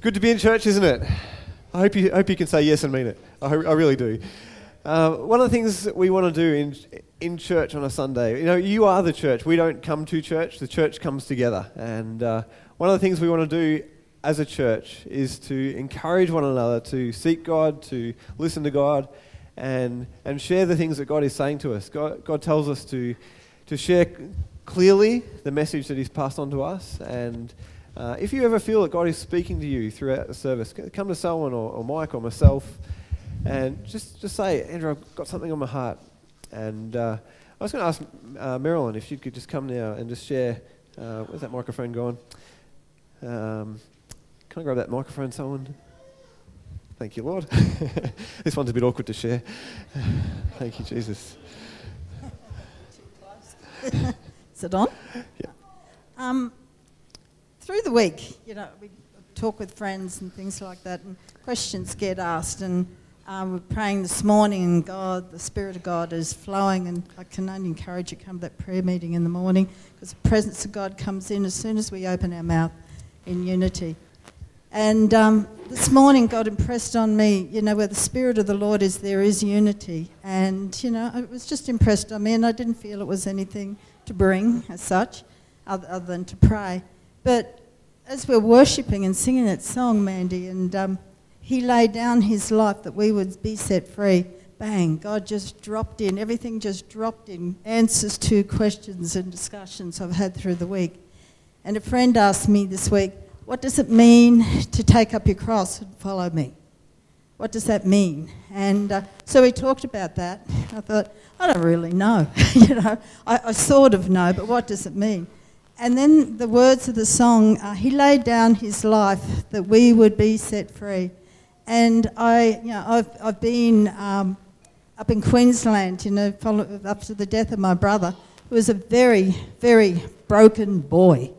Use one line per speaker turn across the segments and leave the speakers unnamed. It's good to be in church, isn't it? I hope you, hope you can say yes and mean it. I, I really do. Uh, one of the things that we want to do in, in church on a Sunday, you know, you are the church. We don't come to church, the church comes together. And uh, one of the things we want to do as a church is to encourage one another to seek God, to listen to God, and, and share the things that God is saying to us. God, God tells us to, to share clearly the message that He's passed on to us and uh, if you ever feel that God is speaking to you throughout the service, come to someone or, or Mike or myself and just, just say, Andrew, I've got something on my heart. And uh, I was going to ask uh, Marilyn if she could just come now and just share. Uh, where's that microphone gone? Um, can I grab that microphone, someone? Thank you, Lord. this one's a bit awkward to share. Thank you, Jesus.
Is it on? Yeah. Um, through the week, you know, we talk with friends and things like that, and questions get asked. And um, we're praying this morning, and God, the Spirit of God is flowing. And I can only encourage you to come to that prayer meeting in the morning because the presence of God comes in as soon as we open our mouth in unity. And um, this morning, God impressed on me, you know, where the Spirit of the Lord is, there is unity. And, you know, it was just impressed on me, and I didn't feel it was anything to bring as such, other, other than to pray. But as we're worshipping and singing that song, Mandy, and um, he laid down his life that we would be set free, bang, God just dropped in. Everything just dropped in. Answers to questions and discussions I've had through the week. And a friend asked me this week, What does it mean to take up your cross and follow me? What does that mean? And uh, so we talked about that. I thought, I don't really know. you know, I, I sort of know, but what does it mean? And then the words of the song uh, He laid down His life that we would be set free. And I, you know, I've, I've been um, up in Queensland, you know, follow, up to the death of my brother, who was a very, very broken boy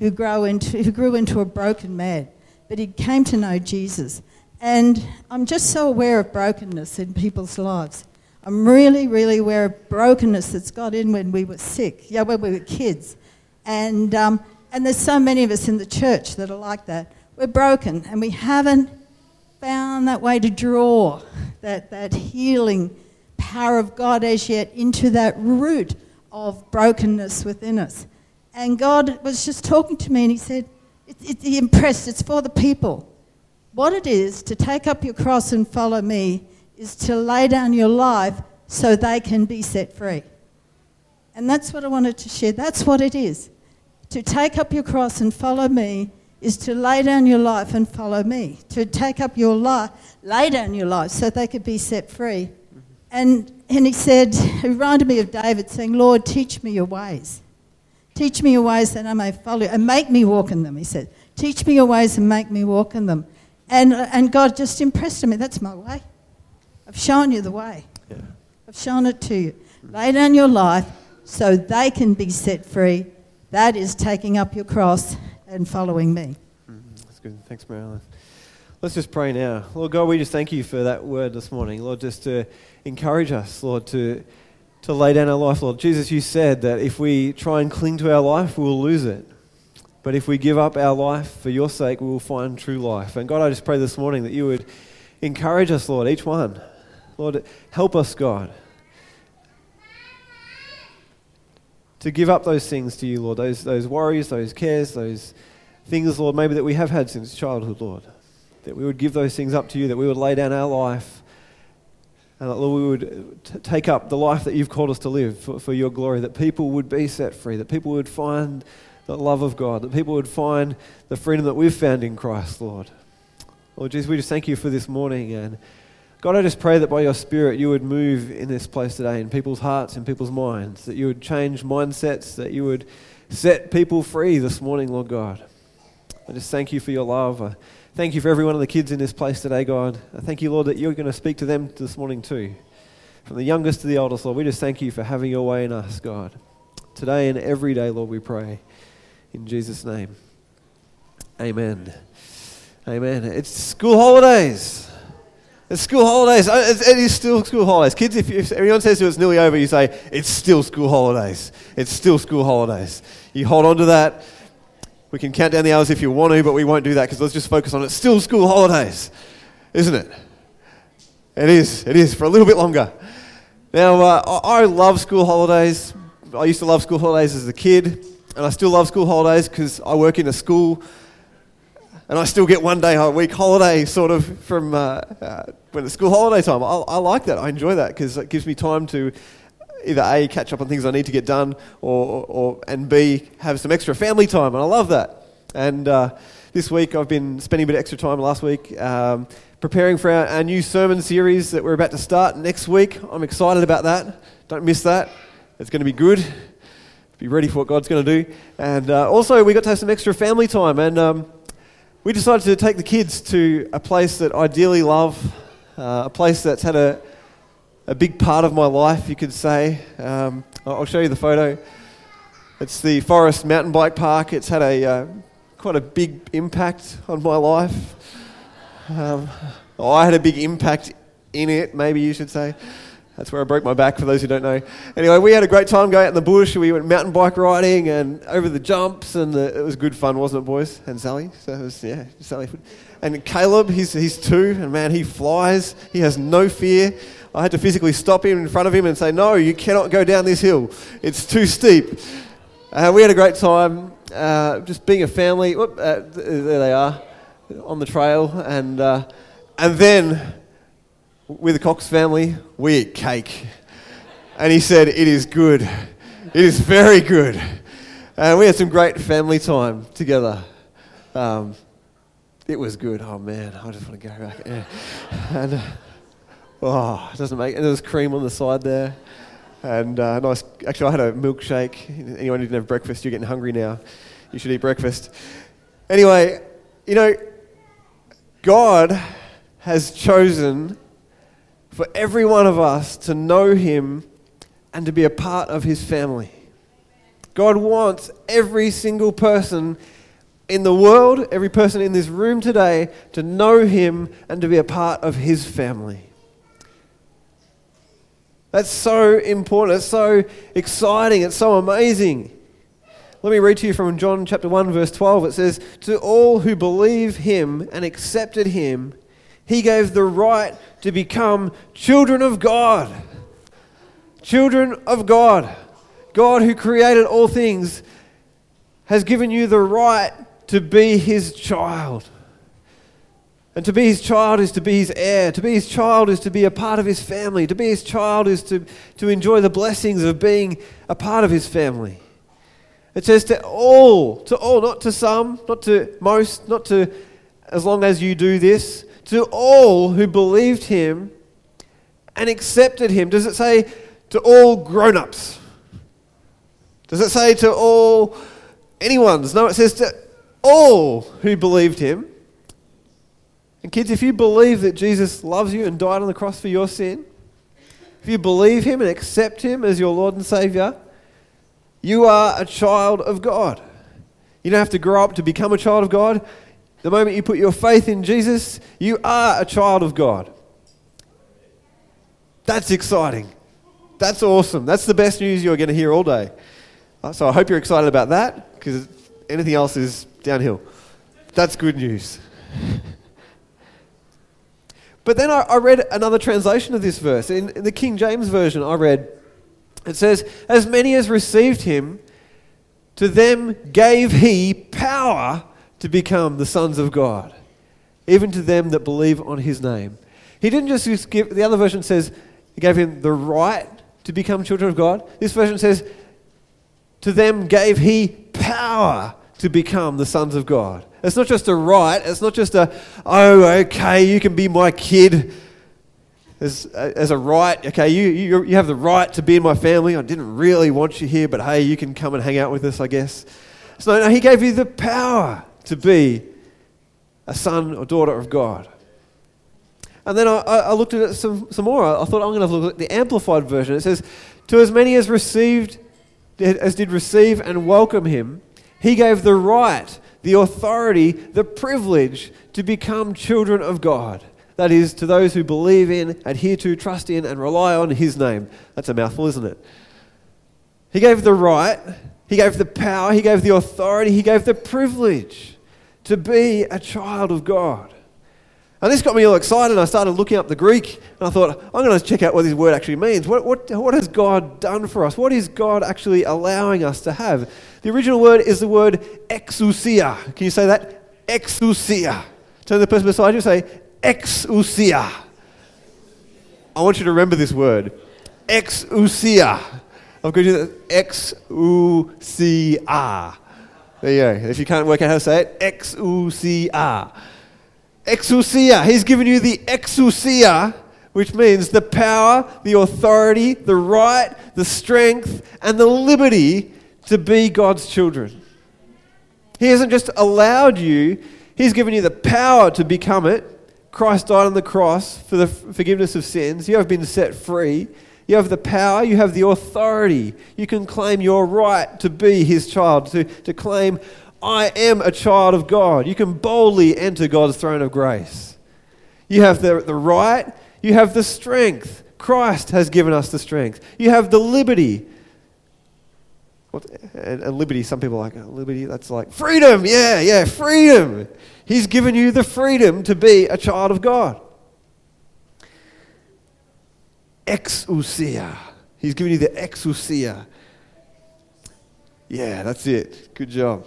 who grew into, who grew into a broken man. But he came to know Jesus. And I'm just so aware of brokenness in people's lives. I'm really, really aware of brokenness that's got in when we were sick, yeah, when we were kids and, um, and there's so many of us in the church that are like that. We're broken and we haven't found that way to draw that, that healing power of God as yet into that root of brokenness within us. And God was just talking to me and He said, it, it, He impressed, it's for the people. What it is to take up your cross and follow me is to lay down your life so they can be set free. And that's what I wanted to share. That's what it is. To take up your cross and follow me is to lay down your life and follow me. To take up your life, lay down your life so they could be set free. And, and he said, it reminded me of David saying, Lord, teach me your ways. Teach me your ways that I may follow you and make me walk in them, he said. Teach me your ways and make me walk in them. And, and God just impressed on me, that's my way. I've shown you the way. Yeah. I've shown it to you. Lay down your life so they can be set free that is taking up your cross and following me.
Mm-hmm. That's good. Thanks, Marilyn. Let's just pray now. Lord God, we just thank you for that word this morning. Lord, just to encourage us, Lord, to, to lay down our life, Lord. Jesus, you said that if we try and cling to our life, we'll lose it. But if we give up our life for your sake, we will find true life. And God, I just pray this morning that you would encourage us, Lord, each one. Lord, help us, God. to give up those things to you, Lord, those, those worries, those cares, those things, Lord, maybe that we have had since childhood, Lord. That we would give those things up to you, that we would lay down our life, and that, Lord, we would t- take up the life that you've called us to live for, for your glory, that people would be set free, that people would find the love of God, that people would find the freedom that we've found in Christ, Lord. Lord Jesus, we just thank you for this morning and God, I just pray that by your Spirit you would move in this place today, in people's hearts, in people's minds, that you would change mindsets, that you would set people free this morning, Lord God. I just thank you for your love. I thank you for every one of the kids in this place today, God. I thank you, Lord, that you're going to speak to them this morning too. From the youngest to the oldest, Lord, we just thank you for having your way in us, God. Today and every day, Lord, we pray. In Jesus' name. Amen. Amen. It's school holidays. It's school holidays. Uh, it is still school holidays. Kids, if, if says to you it's nearly over, you say, it's still school holidays. It's still school holidays. You hold on to that. We can count down the hours if you want to, but we won't do that because let's just focus on it's still school holidays, isn't it? It is. It is for a little bit longer. Now, uh, I love school holidays. I used to love school holidays as a kid, and I still love school holidays because I work in a school and I still get one day a week holiday sort of from uh, uh, when it's school holiday time. I, I, like that. I enjoy that because it gives me time to either a catch up on things I need to get done, or, or and b have some extra family time, and I love that. And uh, this week I've been spending a bit of extra time last week um, preparing for our, our new sermon series that we're about to start next week. I'm excited about that. Don't miss that. It's going to be good be ready for what God's going to do. And uh, also, we got to have some extra family time. And um, we decided to take the kids to a place that I dearly love, uh, a place that's had a, a big part of my life, you could say. Um, I'll show you the photo. It's the Forest Mountain Bike Park. It's had a uh, quite a big impact on my life. Um, I had a big impact in it, maybe you should say. That's where I broke my back, for those who don't know. Anyway, we had a great time going out in the bush. We went mountain bike riding and over the jumps, and the, it was good fun, wasn't it, boys? And Sally. So it was, yeah, Sally. And Caleb, he's, he's two, and man, he flies. He has no fear. I had to physically stop him in front of him and say, No, you cannot go down this hill. It's too steep. Uh, we had a great time uh, just being a family. Whoop, uh, there they are on the trail. And, uh, and then with the Cox family, we eat cake. And he said, It is good. It is very good. And we had some great family time together. Um, it was good. Oh man, I just want to go back. Yeah. And uh, oh, it doesn't make. And there was cream on the side there, and uh, nice. Actually, I had a milkshake. Anyone who didn't have breakfast, you're getting hungry now. You should eat breakfast. Anyway, you know, God has chosen for every one of us to know Him and to be a part of His family. God wants every single person in the world, every person in this room today, to know Him and to be a part of His family. That's so important. It's so exciting. It's so amazing. Let me read to you from John chapter 1, verse 12. It says, To all who believe him and accepted him, he gave the right to become children of God. Children of God. God, who created all things, has given you the right to be his child. And to be his child is to be his heir. To be his child is to be a part of his family. To be his child is to, to enjoy the blessings of being a part of his family. It says to all, to all, not to some, not to most, not to as long as you do this, to all who believed him and accepted him? Does it say to all grown ups? Does it say to all anyone's? No, it says to all who believed him. And kids, if you believe that Jesus loves you and died on the cross for your sin, if you believe him and accept him as your Lord and Savior, you are a child of God. You don't have to grow up to become a child of God the moment you put your faith in Jesus, you are a child of God. That's exciting. That's awesome. That's the best news you're going to hear all day. Uh, so I hope you're excited about that because anything else is downhill. That's good news. but then I, I, read another translation of this verse. In, in the King James Version, I read, it says, As many as received him, to them gave he power to become the sons of God, even to them that believe on his name. He didn't just give, the other version says, he gave him the right to become children of God. This version says, to them gave he power to become the sons of God. It's not just a right, it's not just a, oh, okay, you can be my kid as, as a right. Okay, you, you, you have the right to be in my family. I didn't really want you here, but hey, you can come and hang out with us, I guess. So, no, he gave you the power to be a son or daughter of God. And then I, I looked at it some, some more. I thought I'm going to look at the amplified version. It says, "To as many as received, as did receive and welcome him, he gave the right, the authority, the privilege to become children of God." That is, to those who believe in, adhere to, trust in, and rely on his name. That's a mouthful, isn't it? He gave the right, he gave the power, he gave the authority, he gave the privilege to be a child of God. And this got me all excited. I started looking up the Greek and I thought, I'm going to check out what this word actually means. What, what, what has God done for us? What is God actually allowing us to have? The original word is the word exousia. Can you say that? Exousia. Turn to the person beside you and say, exousia. I want you to remember this word. Exousia. I'm going to do that. Exousia. There you go. If you can't work out how to say it, exousia. Exousia. He's given you the exousia, which means the power, the authority, the right, the strength, and the liberty to be God's children. He hasn't just allowed you, He's given you the power to become it. Christ died on the cross for the forgiveness of sins. You have been set free. You have the power, you have the authority. You can claim your right to be his child, to, to claim, I am a child of God. You can boldly enter God's throne of grace. You have the, the right, you have the strength. Christ has given us the strength. You have the liberty. What, and, and liberty, some people like, oh, liberty, that's like freedom. Yeah, yeah, freedom. He's given you the freedom to be a child of God exousia. He's giving you the exousia. Yeah, that's it. Good job.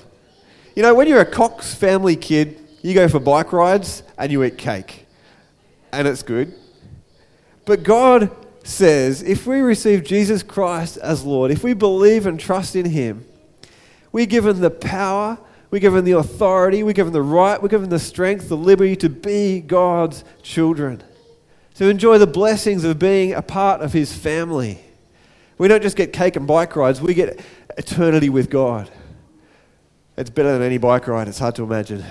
You know, when you're a Cox family kid, you go for bike rides and you eat cake. And it's good. But God says if we receive Jesus Christ as Lord, if we believe and trust in Him, we're given the power, we're given the authority, we're given the right, we're given the strength, the liberty to be God's children to enjoy the blessings of being a part of His family. We don't just get cake and bike rides, we get eternity with God. It's better than any bike ride, it's hard to imagine.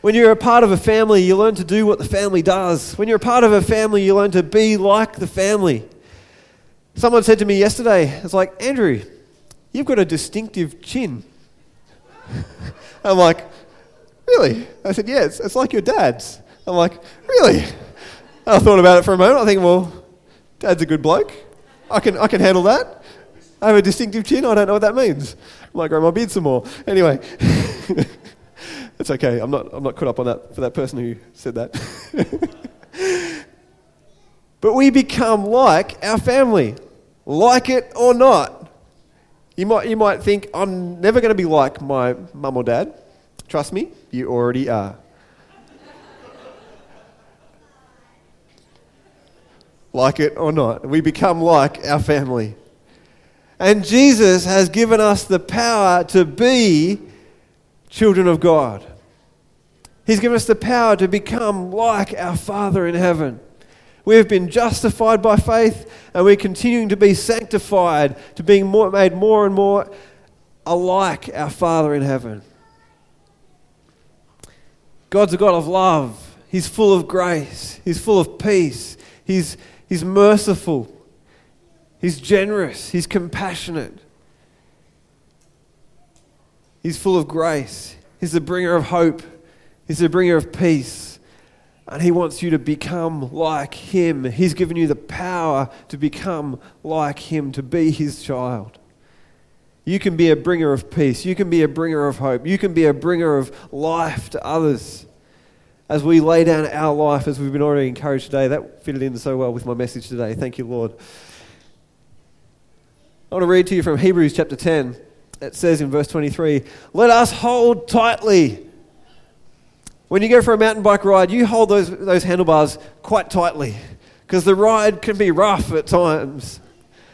When you're a part of a family, you learn to do what the family does. When you're a part of a family, you learn to be like the family. Someone said to me yesterday, it's like, Andrew, you've got a distinctive chin. I'm like, really? I said, yes, yeah, it's, it's like your dad's. I'm like, really? And I thought about it for a moment. I think, well, Dad's a good bloke. I can, I can handle that. I have a distinctive chin. I don't know what that means. I might grow my beard some more. Anyway, it's okay. I'm not, I'm not caught up on that for that person who said that. but we become like our family, like it or not. You might, you might think, I'm never going to be like my mum or dad. Trust me, you already are. like it or not. We become like our family. And Jesus has given us the power to be children of God. He's given us the power to become like our Father in heaven. We have been justified by faith, and we're continuing to be sanctified, to being more, made more and more alike our Father in heaven. God's a God of love. He's full of grace. He's full of peace. He's, He's merciful. He's generous. He's compassionate. He's full of grace. He's the bringer of hope. He's the bringer of peace. And He wants you to become like Him. He's given you the power to become like Him, to be His child. You can be a bringer of peace. You can be a bringer of hope. You can be a bringer of life to others as we lay down our life, as we've been already encouraged today, that fitted in so well with my message today. Thank you, Lord. I want to read to you from Hebrews chapter 10. It says in verse 23 Let us hold tightly. When you go for a mountain bike ride, you hold those, those handlebars quite tightly because the ride can be rough at times.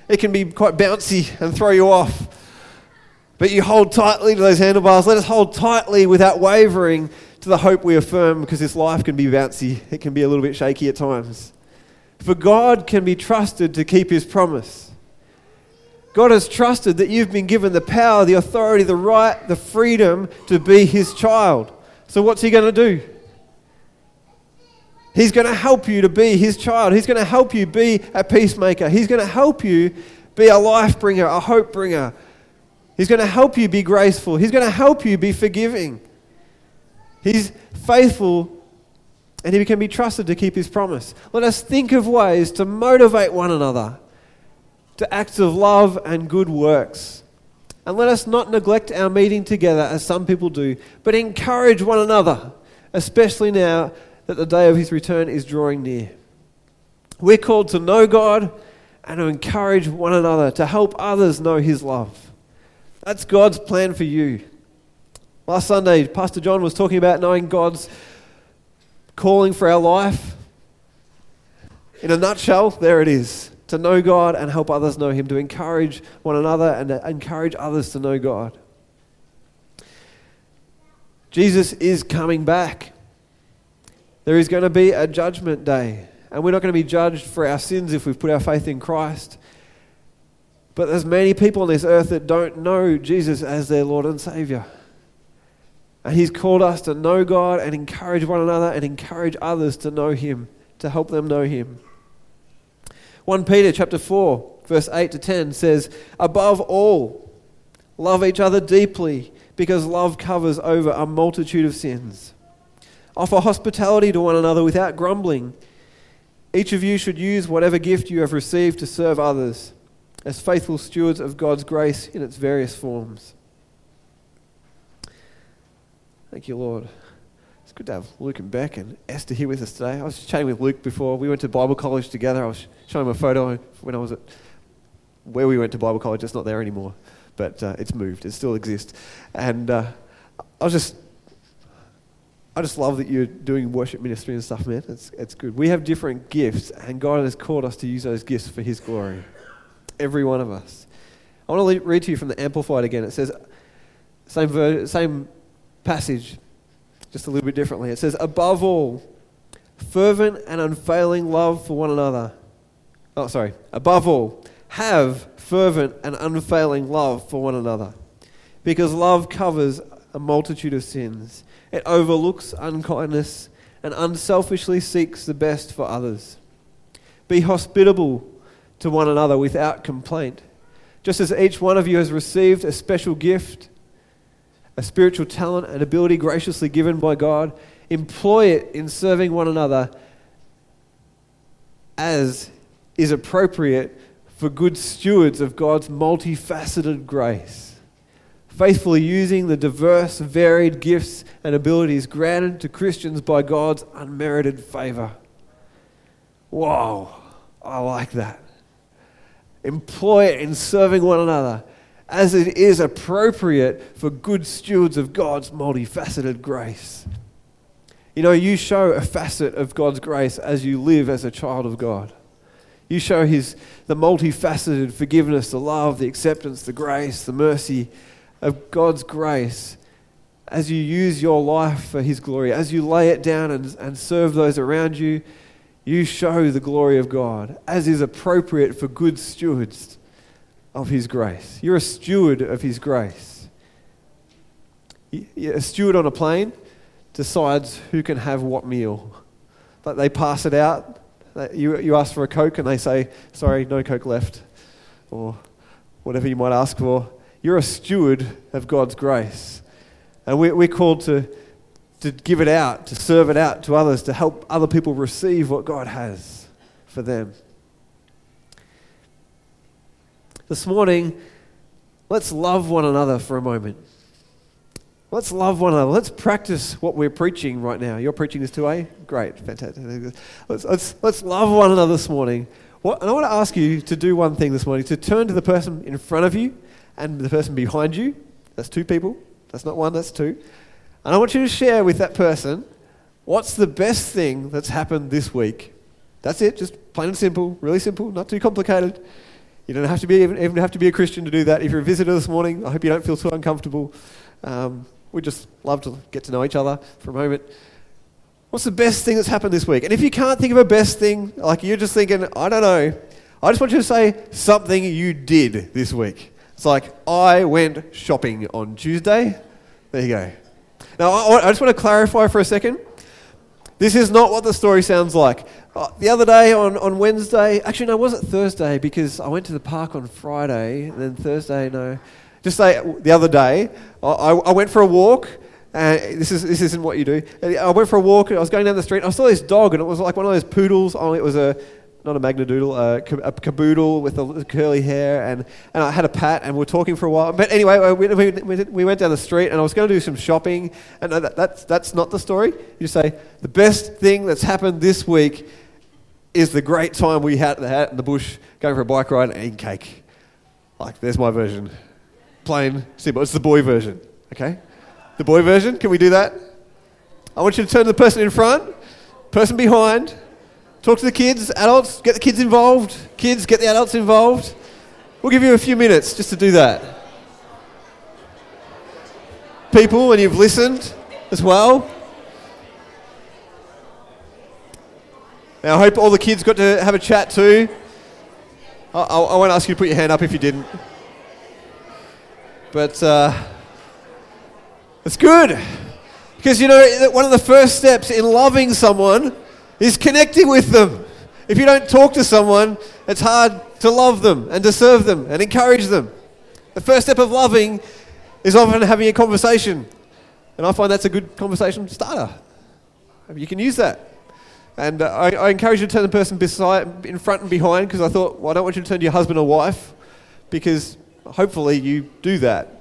It can be quite bouncy and throw you off. But you hold tightly to those handlebars. Let us hold tightly without wavering to the hope we affirm because this life can be bouncy, it can be a little bit shaky at times. For God can be trusted to keep his promise. God has trusted that you've been given the power, the authority, the right, the freedom to be his child. So, what's he going to do? He's going to help you to be his child. He's going to help you be a peacemaker. He's going to help you be a life bringer, a hope bringer. He's going to help you be graceful. He's going to help you be forgiving. He's faithful and he can be trusted to keep his promise. Let us think of ways to motivate one another to acts of love and good works. And let us not neglect our meeting together as some people do, but encourage one another, especially now that the day of his return is drawing near. We're called to know God and to encourage one another, to help others know his love. That's God's plan for you. Last Sunday, Pastor John was talking about knowing God's calling for our life. In a nutshell, there it is to know God and help others know Him, to encourage one another and to encourage others to know God. Jesus is coming back. There is going to be a judgment day, and we're not going to be judged for our sins if we've put our faith in Christ. But there's many people on this earth that don't know Jesus as their Lord and Savior. And He's called us to know God and encourage one another and encourage others to know Him, to help them know Him. 1 Peter chapter 4, verse 8 to 10 says, Above all, love each other deeply because love covers over a multitude of sins. Offer hospitality to one another without grumbling. Each of you should use whatever gift you have received to serve others as faithful stewards of God's grace in its various forms. Thank you, Lord. It's good to have Luke and Beck and Esther here with us today. I was chatting with Luke before. We went to Bible college together. I was showing him a photo when I was at where we went to Bible college. It's not there anymore, but uh, it's moved. It still exists. And uh, I was just, I just love that you're doing worship ministry and stuff, man. It's, it's good. We have different gifts, and God has called us to use those gifts for His glory. Every one of us. I want to read to you from the Amplified again. It says, same, ver- same passage just a little bit differently. It says, Above all, fervent and unfailing love for one another. Oh, sorry. Above all, have fervent and unfailing love for one another. Because love covers a multitude of sins, it overlooks unkindness and unselfishly seeks the best for others. Be hospitable to one another without complaint. Just as each one of you has received a special gift, a spiritual talent and ability graciously given by God, employ it in serving one another as is appropriate for good stewards of God's multifaceted grace, faithfully using the diverse, varied gifts and abilities granted to Christians by God's unmerited favor. Wow, I like that. Employ it in serving one another as it is appropriate for good stewards of God's multifaceted grace. You know, you show a facet of God's grace as you live as a child of God. You show his the multifaceted forgiveness, the love, the acceptance, the grace, the mercy of God's grace as you use your life for his glory, as you lay it down and, and serve those around you, you show the glory of God, as is appropriate for good stewards of His grace. You're a steward of His grace. A steward on a plane decides who can have what meal. but they pass it out. You, you ask for a Coke and they say, sorry, no Coke left, or whatever you might ask for. You're a steward of God's grace. And we, we're called to, to give it out, to serve it out to others, to help other people receive what God has for them. This morning, let's love one another for a moment. Let's love one another. Let's practice what we're preaching right now. You're preaching this too, eh? Great, fantastic. Let's, let's, let's love one another this morning. What, and I want to ask you to do one thing this morning to turn to the person in front of you and the person behind you. That's two people. That's not one, that's two. And I want you to share with that person what's the best thing that's happened this week. That's it, just plain and simple, really simple, not too complicated. You don't have to be even, even have to be a Christian to do that. If you're a visitor this morning, I hope you don't feel too uncomfortable. Um, we just love to get to know each other for a moment. What's the best thing that's happened this week? And if you can't think of a best thing, like you're just thinking, I don't know, I just want you to say something you did this week. It's like, I went shopping on Tuesday. There you go. Now, I, I just want to clarify for a second. This is not what the story sounds like. Uh, the other day on, on Wednesday, actually, no, was it Thursday? Because I went to the park on Friday, and then Thursday, no. Just say the other day, I, I went for a walk. And this, is, this isn't what you do. I went for a walk, I was going down the street, I saw this dog, and it was like one of those poodles. it was a, not a magnadoodle, a caboodle with a curly hair, and, and I had a pat, and we were talking for a while. But anyway, uh, we, we, we went down the street, and I was going to do some shopping, and uh, that, that's, that's not the story. You say, the best thing that's happened this week is the great time we had in the bush going for a bike ride and eating cake. Like, there's my version. Plain, simple. It's the boy version, okay? The boy version, can we do that? I want you to turn to the person in front, person behind, Talk to the kids, adults, get the kids involved. Kids, get the adults involved. We'll give you a few minutes just to do that. People, and you've listened as well. Now, I hope all the kids got to have a chat too. I, I, I won't ask you to put your hand up if you didn't. But uh, it's good. Because, you know, one of the first steps in loving someone is connecting with them. If you don't talk to someone, it's hard to love them and to serve them and encourage them. The first step of loving is often having a conversation. And I find that's a good conversation starter. You can use that. And uh, I, I, encourage you to turn the person beside, in front and behind because I thought, well, I don't want you to turn to your husband or wife because hopefully you do that.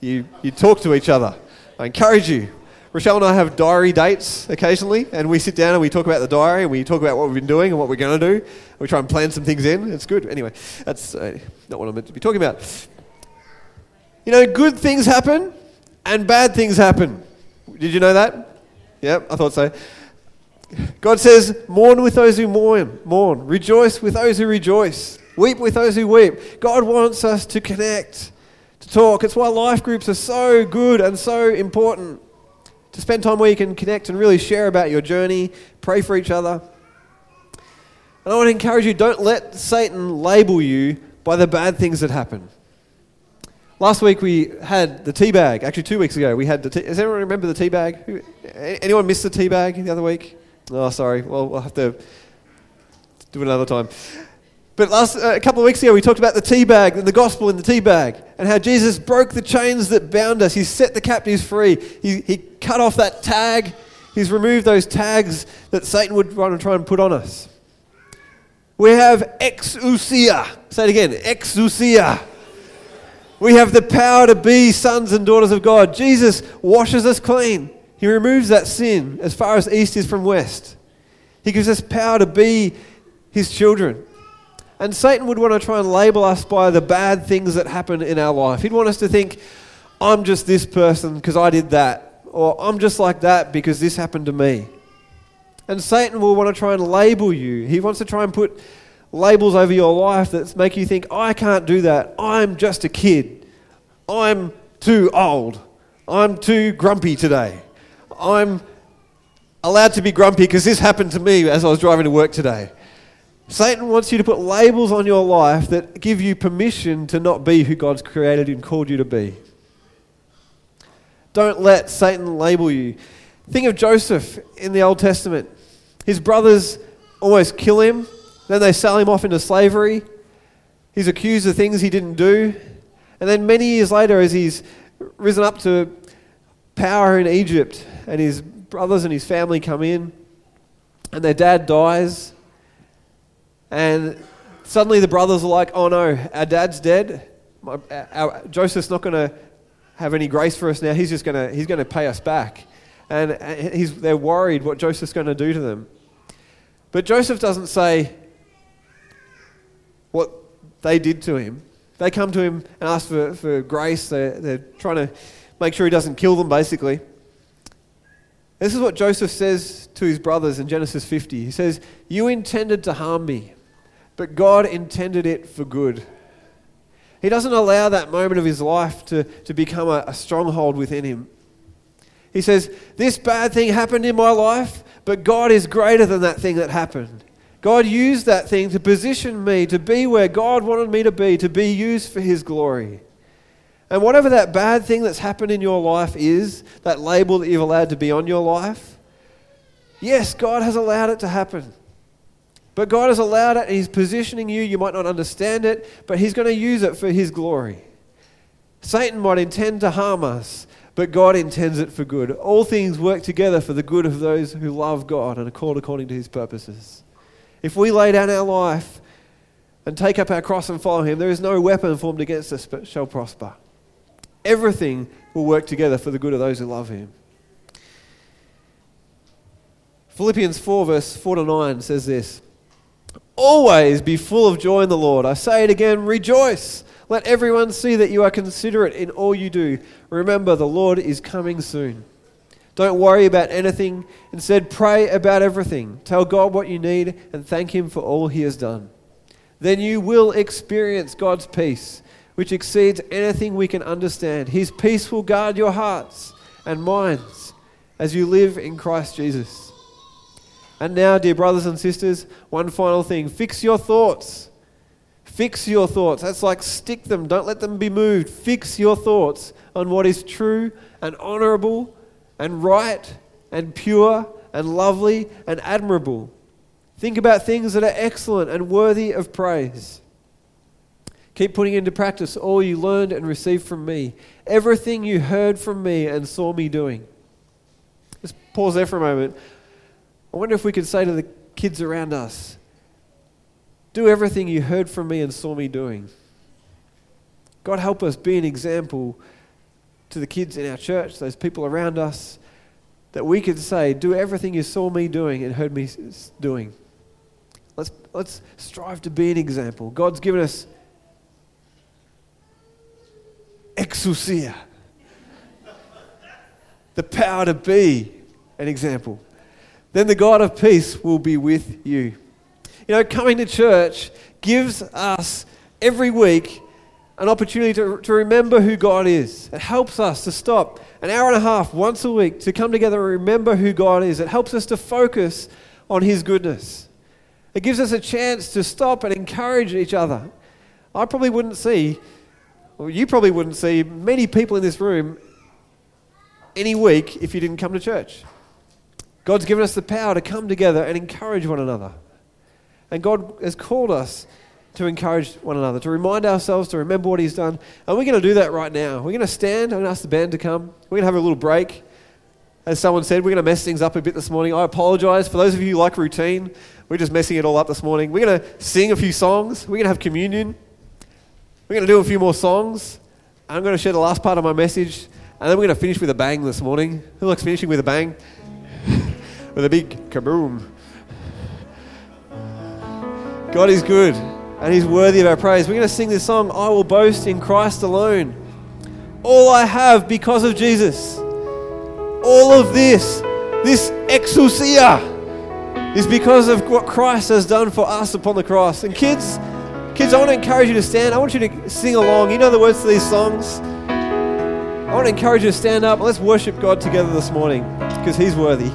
You, you talk to each other. I encourage you. Rochelle and I have diary dates occasionally, and we sit down and we talk about the diary, and we talk about what we've been doing and what we're going to do. we try and plan some things in. It's good. Anyway, that's uh, not what I'm meant to be talking about. You know, good things happen and bad things happen. Did you know that? Yep, I thought so. God says, Mourn with those who mourn, mourn. Rejoice with those who rejoice. Weep with those who weep. God wants us to connect, to talk. It's why life groups are so good and so important to spend time where you can connect and really share about your journey, pray for each other. And I want to encourage you don't let Satan label you by the bad things that happen. Last week we had the tea bag. Actually, two weeks ago we had the tea. Does anyone remember the tea bag? Anyone missed the tea bag the other week? Oh, sorry. Well, we'll have to do it another time. But last, uh, a couple of weeks ago, we talked about the tea bag, the gospel in the tea bag, and how Jesus broke the chains that bound us. He set the captives free. He, he cut off that tag. He's removed those tags that Satan would try and put on us. We have exousia. Say it again exousia. We have the power to be sons and daughters of God. Jesus washes us clean. He removes that sin as far as east is from west. He gives us power to be his children. And Satan would want to try and label us by the bad things that happen in our life. He'd want us to think, I'm just this person because I did that, or I'm just like that because this happened to me. And Satan will want to try and label you. He wants to try and put labels over your life that make you think, I can't do that. I'm just a kid. I'm too old. I'm too grumpy today. I'm allowed to be grumpy because this happened to me as I was driving to work today. Satan wants you to put labels on your life that give you permission to not be who God's created and called you to be. Don't let Satan label you. Think of Joseph in the Old Testament. His brothers almost kill him, then they sell him off into slavery. He's accused of things he didn't do. And then many years later, as he's risen up to power in Egypt, and his brothers and his family come in, and their dad dies and suddenly the brothers are like, oh no, our dad's dead. My, our, Joseph's not going to have any grace for us now. He's just going he's gonna pay us back. And they're worried what Joseph's going to do to them. But Joseph doesn't say what they did to him. They come to him and ask for, for grace. They're, they're trying to make sure he doesn't kill them, basically. This is what Joseph says to his brothers in Genesis 50. He says, You intended to harm me but God intended it for good. He doesn't allow that moment of his life to, to become a, a stronghold within him. He says, This bad thing happened in my life, but God is greater than that thing that happened. God used that thing to position me to be where God wanted me to be, to be used for His glory. And whatever that bad thing that's happened in your life is, that label that you've allowed to be on your life, yes, God has allowed it to happen. But God has allowed it and He's positioning you. You might not understand it, but He's going to use it for His glory. Satan might intend to harm us, but God intends it for good. All things work together for the good of those who love God and are called according to His purposes. If we lay down our life and take up our cross and follow Him, there is no weapon formed against us but shall prosper. Everything will work together for the good of those who love Him. Philippians 4, verse 4 to 9 says this always be full of joy in the Lord. I say it again, rejoice. Let everyone see that you are considerate in all you do. Remember, the Lord is coming soon. Don't worry about anything. Instead, pray about everything. Tell God what you need and thank Him for all He has done. Then you will experience God's peace, which exceeds anything we can understand. His peace will guard your hearts and minds as you live in Christ Jesus. And now, dear brothers and sisters, one final thing fix your thoughts. Fix your thoughts. That's like stick them, don't let them be moved. Fix your thoughts on what is true and honorable and right and pure and lovely and admirable. Think about things that are excellent and worthy of praise. Keep putting into practice all you learned and received from me, everything you heard from me and saw me doing. Just pause there for a moment. I wonder if we could say to the kids around us, do everything you heard from me and saw me doing. God, help us be an example to the kids in our church, those people around us, that we could say, do everything you saw me doing and heard me doing. Let's, let's strive to be an example. God's given us exousia, the power to be an example then the God of peace will be with you. You know, coming to church gives us every week an opportunity to, to remember who God is. It helps us to stop an hour and a half once a week to come together and remember who God is. It helps us to focus on His goodness. It gives us a chance to stop and encourage each other. I probably wouldn't see, or you probably wouldn't see, many people in this room any week if you didn't come to church. God's given us the power to come together and encourage one another. And God has called us to encourage one another, to remind ourselves, to remember what He's done. And we're going to do that right now. We're going to stand. I'm going to ask the band to come. We're going to have a little break. As someone said, we're going to mess things up a bit this morning. I apologize. For those of you who like routine, we're just messing it all up this morning. We're going to sing a few songs. We're going to have communion. We're going to do a few more songs. I'm going to share the last part of my message. And then we're going to finish with a bang this morning. Who likes finishing with a bang? with a big kaboom. God is good and He's worthy of our praise. We're going to sing this song, I Will Boast in Christ Alone. All I have because of Jesus. All of this, this exousia, is because of what Christ has done for us upon the cross. And kids, kids, I want to encourage you to stand. I want you to sing along. You know the words to these songs. I want to encourage you to stand up. Let's worship God together this morning because He's worthy.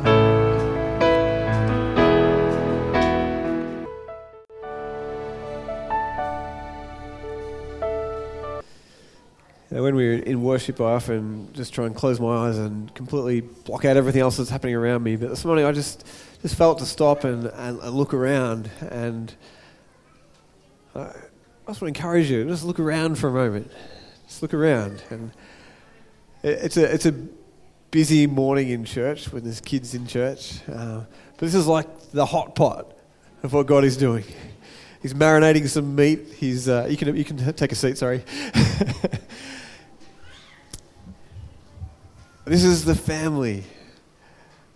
when we're in worship, I often just try and close my eyes and completely block out everything else that's happening around me. But this morning, I just just felt to stop and, and, and look around. And I, I just want to encourage you just look around for a moment. Just look around. And it, it's a it's a busy morning in church when there's kids in church. Uh, but this is like the hot pot of what God is doing he's marinating some meat. He's, uh, you, can, you can take a seat, sorry. This is the family.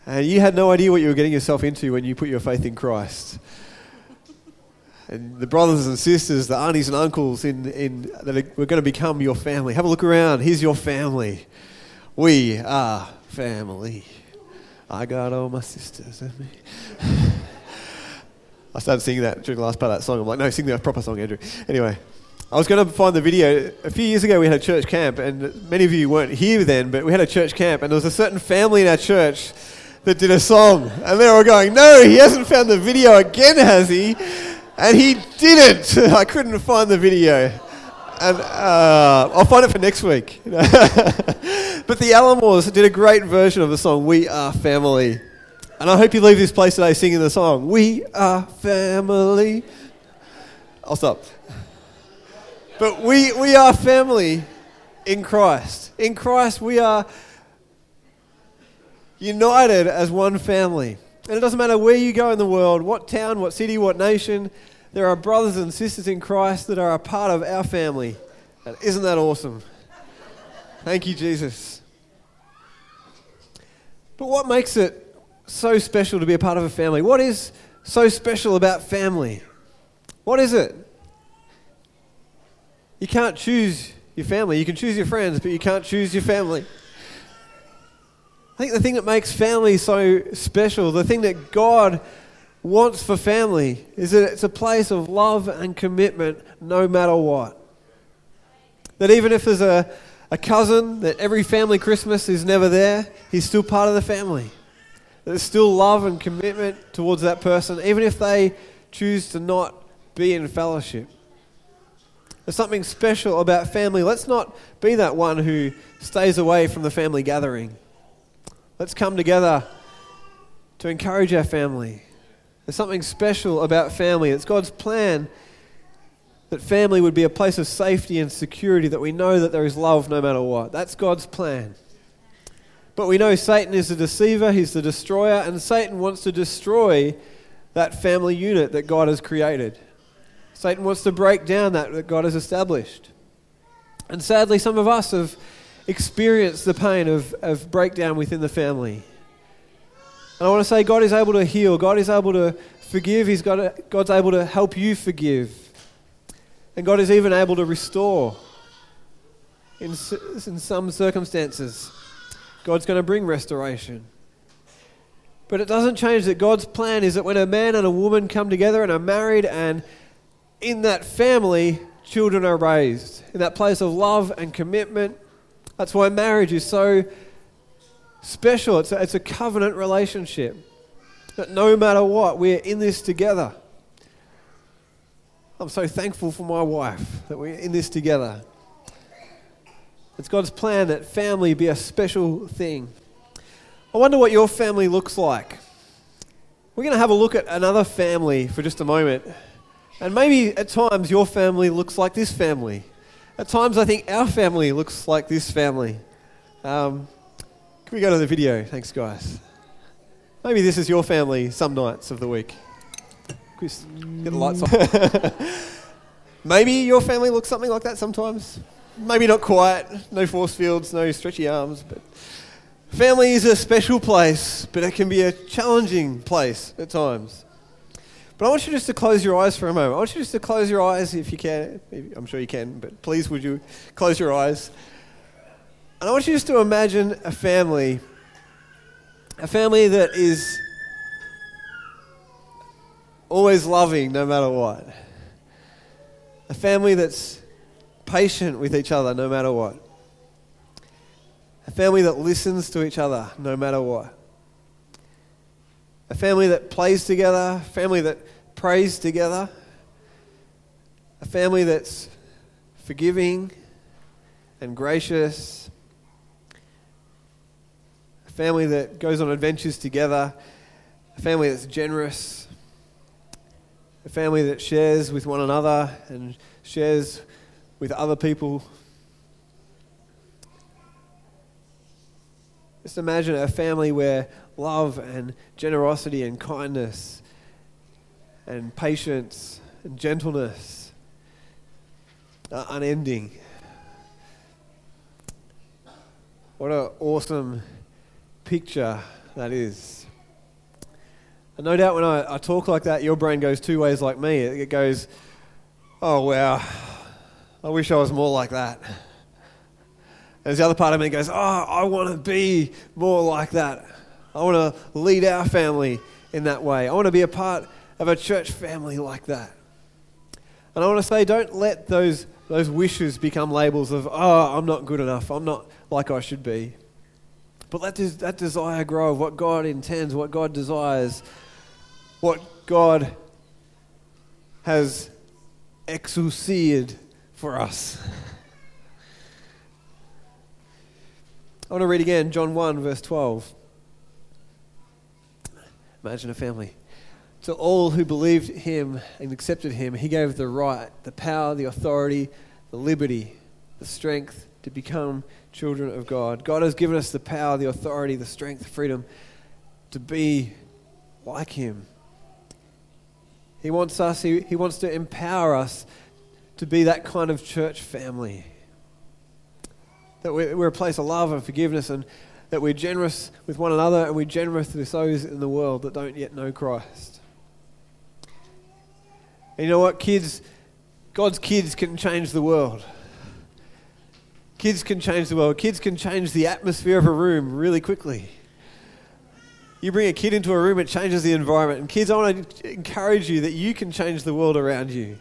And you had no idea what you were getting yourself into when you put your faith in Christ. And the brothers and sisters, the aunties and uncles in, in, that are, we going to become your family. Have a look around. Here's your family. We are family. I got all my sisters and me. I started singing that during the last part of that song. I'm like, no, sing the proper song, Andrew. Anyway. I was going to find the video. A few years ago, we had a church camp, and many of you weren't here then, but we had a church camp, and there was a certain family in our church that did a song, and they were going, No, he hasn't found the video again, has he? And he didn't. I couldn't find the video. And uh, I'll find it for next week. but the Alamos did a great version of the song, We Are Family. And I hope you leave this place today singing the song, We Are Family. I'll stop. But we, we are family in Christ. In Christ, we are united as one family. And it doesn't matter where you go in the world, what town, what city, what nation, there are brothers and sisters in Christ that are a part of our family. And isn't that awesome? Thank you, Jesus. But what makes it so special to be a part of a family? What is so special about family? What is it? You can't choose your family. You can choose your friends, but you can't choose your family. I think the thing that makes family so special, the thing that God wants for family, is that it's a place of love and commitment no matter what. That even if there's a, a cousin that every family Christmas is never there, he's still part of the family. there's still love and commitment towards that person, even if they choose to not be in fellowship. There's something special about family. Let's not be that one who stays away from the family gathering. Let's come together to encourage our family. There's something special about family. It's God's plan that family would be a place of safety and security, that we know that there is love no matter what. That's God's plan. But we know Satan is the deceiver, he's the destroyer, and Satan wants to destroy that family unit that God has created. Satan wants to break down that that God has established. And sadly, some of us have experienced the pain of, of breakdown within the family. And I want to say God is able to heal, God is able to forgive, He's got God's able to help you forgive. And God is even able to restore. In, in some circumstances, God's going to bring restoration. But it doesn't change that God's plan is that when a man and a woman come together and are married and in that family, children are raised. In that place of love and commitment. That's why marriage is so special. It's a, it's a covenant relationship. That no matter what, we're in this together. I'm so thankful for my wife that we're in this together. It's God's plan that family be a special thing. I wonder what your family looks like. We're going to have a look at another family for just a moment. And maybe at times your family looks like this family. At times I think our family looks like this family. Um, can we go to the video? Thanks, guys. Maybe this is your family some nights of the week. Chris, get the lights on. maybe your family looks something like that sometimes. Maybe not quite. No force fields, no stretchy arms, but family is a special place, but it can be a challenging place at times. But I want you just to close your eyes for a moment. I want you just to close your eyes if you can. I'm sure you can, but please would you close your eyes. And I want you just to imagine a family, a family that is always loving no matter what, a family that's patient with each other no matter what, a family that listens to each other no matter what a family that plays together, a family that prays together, a family that's forgiving and gracious, a family that goes on adventures together, a family that's generous, a family that shares with one another and shares with other people. Just imagine a family where love and generosity and kindness and patience and gentleness are unending. What an awesome picture that is. And no doubt when I, I, talk like that, your brain goes two ways like me. It, it goes, oh, wow, I wish I was more like that. And the other part of me goes, oh, I want to be more like that. I want to lead our family in that way. I want to be a part of a church family like that. And I want to say, don't let those, those wishes become labels of, oh, I'm not good enough. I'm not like I should be. But let this, that desire grow of what God intends, what God desires, what God has exousied for us. I want to read again John 1, verse 12. Imagine a family. To all who believed him and accepted him, he gave the right, the power, the authority, the liberty, the strength to become children of God. God has given us the power, the authority, the strength, the freedom to be like him. He wants us, he, he wants to empower us to be that kind of church family. That we're, we're a place of love and forgiveness and that we're generous with one another and we're generous with those in the world that don't yet know Christ. And you know what? Kids, God's kids can change the world. Kids can change the world. Kids can change the atmosphere of a room really quickly. You bring a kid into a room, it changes the environment. And kids, I want to encourage you that you can change the world around you.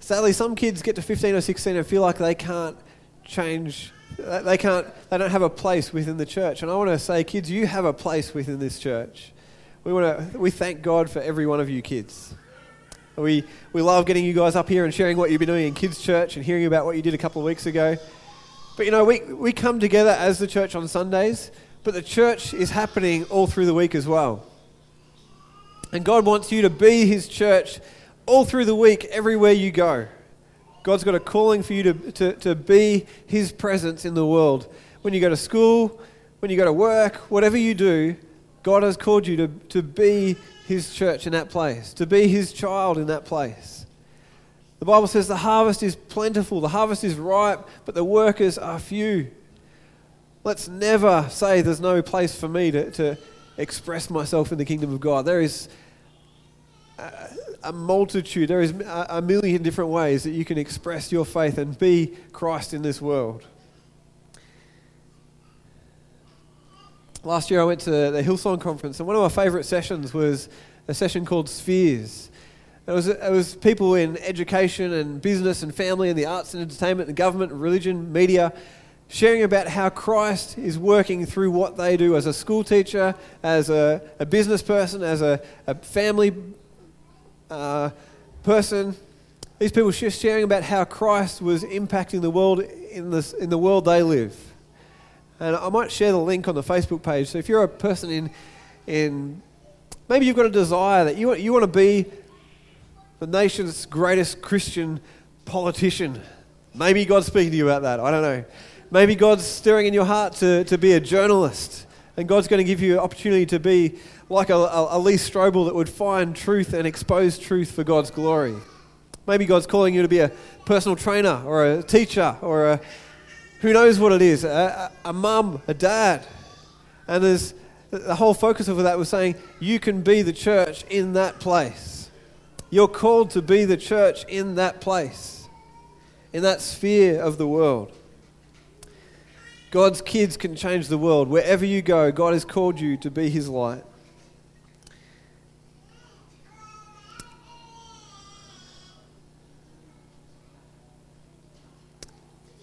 Sadly, some kids get to 15 or 16 and feel like they can't change. They can't. They don't have a place within the church. And I want to say, kids, you have a place within this church. We want to. We thank God for every one of you, kids. We we love getting you guys up here and sharing what you've been doing in kids' church and hearing about what you did a couple of weeks ago. But you know, we we come together as the church on Sundays, but the church is happening all through the week as well. And God wants you to be His church all through the week, everywhere you go. God's got a calling for you to, to, to be His presence in the world. When you go to school, when you go to work, whatever you do, God has called you to, to be His church in that place, to be His child in that place. The Bible says the harvest is plentiful, the harvest is ripe, but the workers are few. Let's never say there's no place for me to, to express myself in the kingdom of God. There is. Uh, a multitude, there is a million different ways that you can express your faith and be Christ in this world. Last year I went to the Hillsong conference, and one of my favorite sessions was a session called Spheres. It was, it was people in education and business and family and the arts and entertainment and government and religion, media, sharing about how Christ is working through what they do as a school teacher, as a, a business person, as a, a family uh, person. These people just sharing about how Christ was impacting the world in, the in the world they live. And I might share the link on the Facebook page. So if you're a person in, in maybe you've got a desire that you, want, you want to be the nation's greatest Christian politician. Maybe God's speaking to you about that. I don't know. Maybe God's stirring in your heart to, to be a journalist, and God's going to give you an opportunity to be like a, a, Lee Strobel that would find truth and expose truth for God's glory. Maybe God's calling you to be a personal trainer or a teacher or a who knows what it is, a, a, a mum, a dad. And there's the whole focus of that was saying you can be the church in that place. You're called to be the church in that place, in that sphere of the world. God's kids can change the world. Wherever you go, God has called you to be his light.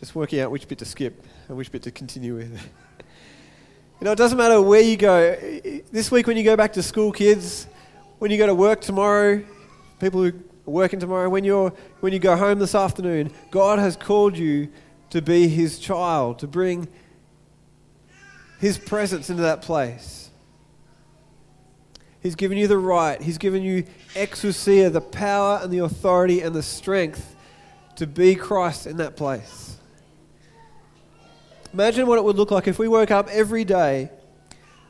Just working out which bit to skip and which bit to continue with. you know, it doesn't matter where you go. This week, when you go back to school, kids, when you go to work tomorrow, people who are working tomorrow, when, you're, when you go home this afternoon, God has called you to be His child, to bring His presence into that place. He's given you the right. He's given you exousia, the power and the authority and the strength to be Christ in that place. Imagine what it would look like if we woke up every day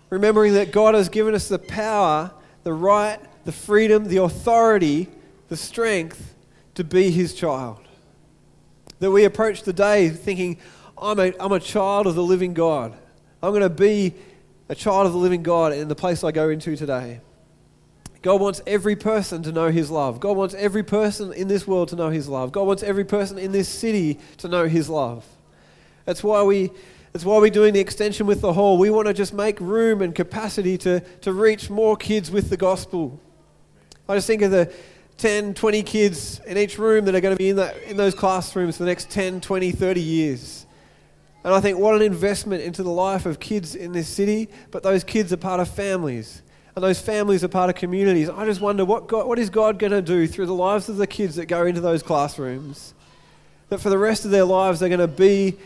remembering that God has given us the power, the right, the freedom, the authority, the strength to be His child. That we approach the day thinking, I'm a, I'm a child of the living God. I'm going to be a child of the living God in the place I go into today. God wants every person to know His love. God wants every person in this world to know His love. God wants every person in this city to know His love. That's why we that's why we're doing the extension with the hall. We want to just make room and capacity to, to reach more kids with the gospel. I just think of the 10, 20 kids in each room that are going to be in, that, in those classrooms for the next 10, 20, 30 years. And I think what an investment into the life of kids in this city, but those kids are part of families. And those families are part of communities. I just wonder what, God, what is God going to do through the lives of the kids that go into those classrooms? That for the rest of their lives, they're going to be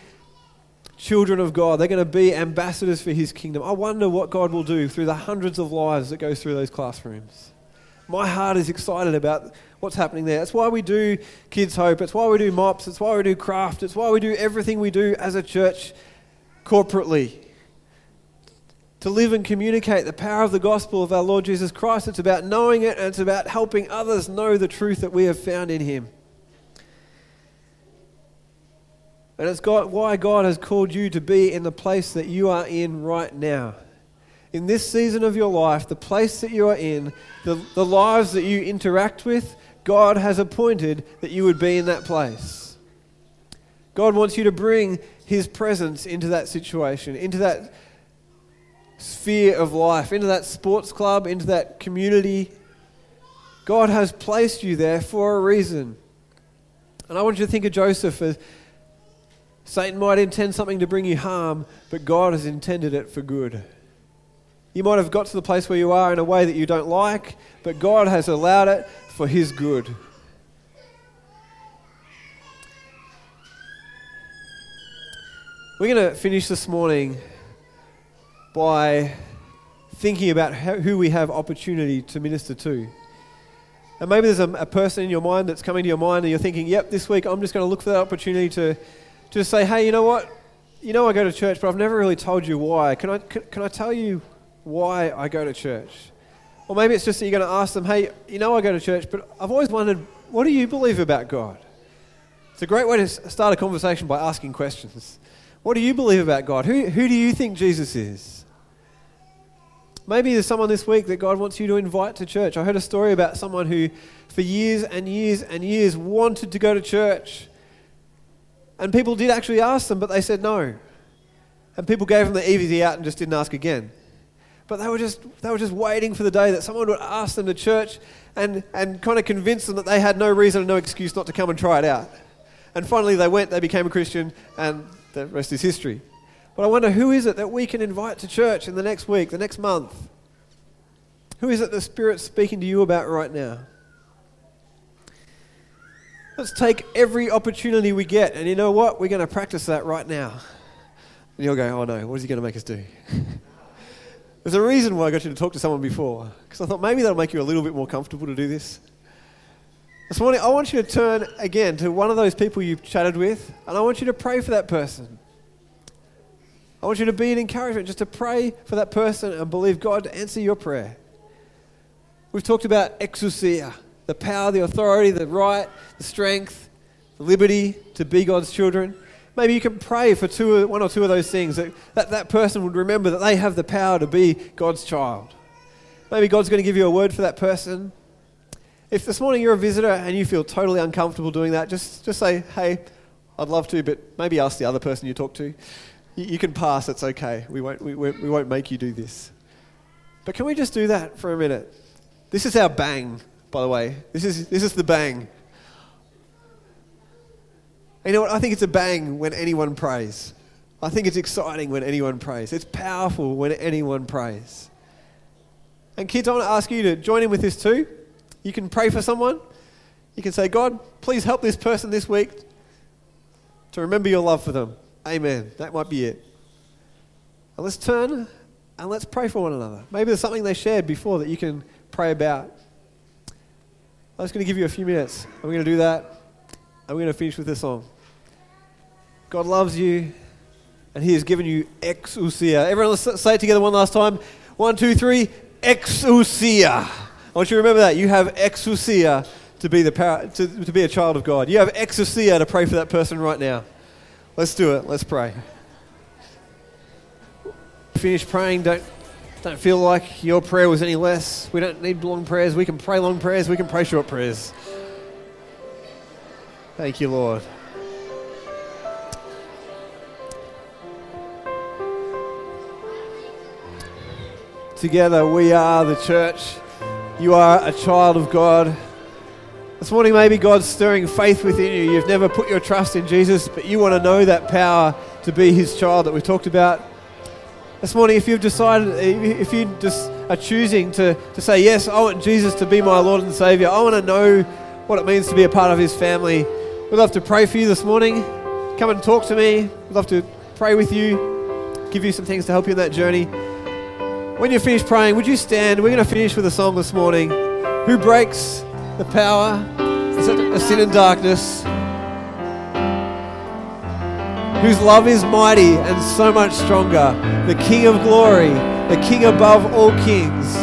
children of God. They're going to be ambassadors for his kingdom. I wonder what God will do through the hundreds of lives that go through those classrooms. My heart is excited about what's happening there. That's why we do Kids Hope. It's why we do MOPS. It's why we do craft. It's why we do everything we do as a church corporately. To live and communicate the power of the gospel of our Lord Jesus Christ. It's about knowing it and it's about helping others know the truth that we have found in him. And it's got why God has called you to be in the place that you are in right now. In this season of your life, the place that you are in, the, the lives that you interact with, God has appointed that you would be in that place. God wants you to bring His presence into that situation, into that sphere of life, into that sports club, into that community. God has placed you there for a reason. And I want you to think of Joseph as Satan might intend something to bring you harm, but God has intended it for good. You might have got to the place where you are in a way that you don't like, but God has allowed it for His good. We're going to finish this morning by thinking about who we have opportunity to minister to. And maybe there's a, a person in your mind that's coming to your mind and you're thinking, yep, this week I'm just going to look for that opportunity to just say, hey, you know what? You know I go to church, but I've never really told you why. Can I, can, can I tell you why I go to church? Or maybe it's just that you're going to ask them, hey, you know I go to church, but I've always wondered, what do you believe about God? It's a great way to start a conversation by asking questions. What do you believe about God? Who, who do you think Jesus is? Maybe there's someone this week that God wants you to invite to church. I heard a story about someone who, for years and years and years, wanted to go to church and people did actually ask them, but they said no. And people gave them the EVD out and just didn't ask again. But they were just, they were just waiting for the day that someone would ask them to church and, and kind of convince them that they had no reason and no excuse not to come and try it out. And finally, they went, they became a Christian, and the rest is history. But I wonder who is it that we can invite to church in the next week, the next month? Who is it the Spirit's speaking to you about right now? Let's take every opportunity we get. And you know what? We're going to practice that right now. And you'll go, oh no, what is he going to make us do? There's a reason why I got you to talk to someone before, because I thought maybe that'll make you a little bit more comfortable to do this. This morning, I want you to turn again to one of those people you've chatted with, and I want you to pray for that person. I want you to be an encouragement, just to pray for that person and believe God to answer your prayer. We've talked about exousia, the power, the authority, the right, the strength, the liberty to be God's children. Maybe you can pray for two, one or two of those things that, that that person would remember that they have the power to be God's child. Maybe God's going to give you a word for that person. If this morning you're a visitor and you feel totally uncomfortable doing that, just, just say, hey, I'd love to, but maybe ask the other person you talk to. You, you can pass, it's okay. We won't, we, we, we won't make you do this. But can we just do that for a minute? This is our bang by the way. This is, this is the bang. You know what? I think it's a bang when anyone prays. I think it's exciting when anyone prays. It's powerful when anyone prays. And kids, I want to ask you to join in with this too. You can pray for someone. You can say, God, please help this person this week to remember your love for them. Amen. That might be it. And let's turn and let's pray for one another. Maybe there's something they shared before that you can pray about. I'm just going to give you a few minutes. I'm going to do that. I'm going to finish with this song. God loves you, and He has given you exousia. Everyone, let's say it together one last time. One, two, three. Exousia. I want you to remember that. You have exousia to be, the power, to, to be a child of God. You have exousia to pray for that person right now. Let's do it. Let's pray. Finish praying. Don't. Don't feel like your prayer was any less. We don't need long prayers. We can pray long prayers. We can pray short prayers. Thank you, Lord. Together, we are the church. You are a child of God. This morning, maybe God's stirring faith within you. You've never put your trust in Jesus, but you want to know that power to be His child that we talked about. This morning, if you've decided, if you just are choosing to, to say, Yes, I want Jesus to be my Lord and Savior, I want to know what it means to be a part of His family, we'd love to pray for you this morning. Come and talk to me. We'd love to pray with you, give you some things to help you in that journey. When you finish praying, would you stand? We're going to finish with a song this morning. Who breaks the power Is it a sin in darkness? whose love is mighty and so much stronger, the King of glory, the King above all kings.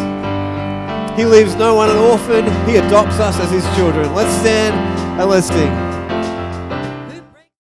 He leaves no one an orphan, He adopts us as His children. Let's stand and let's sing.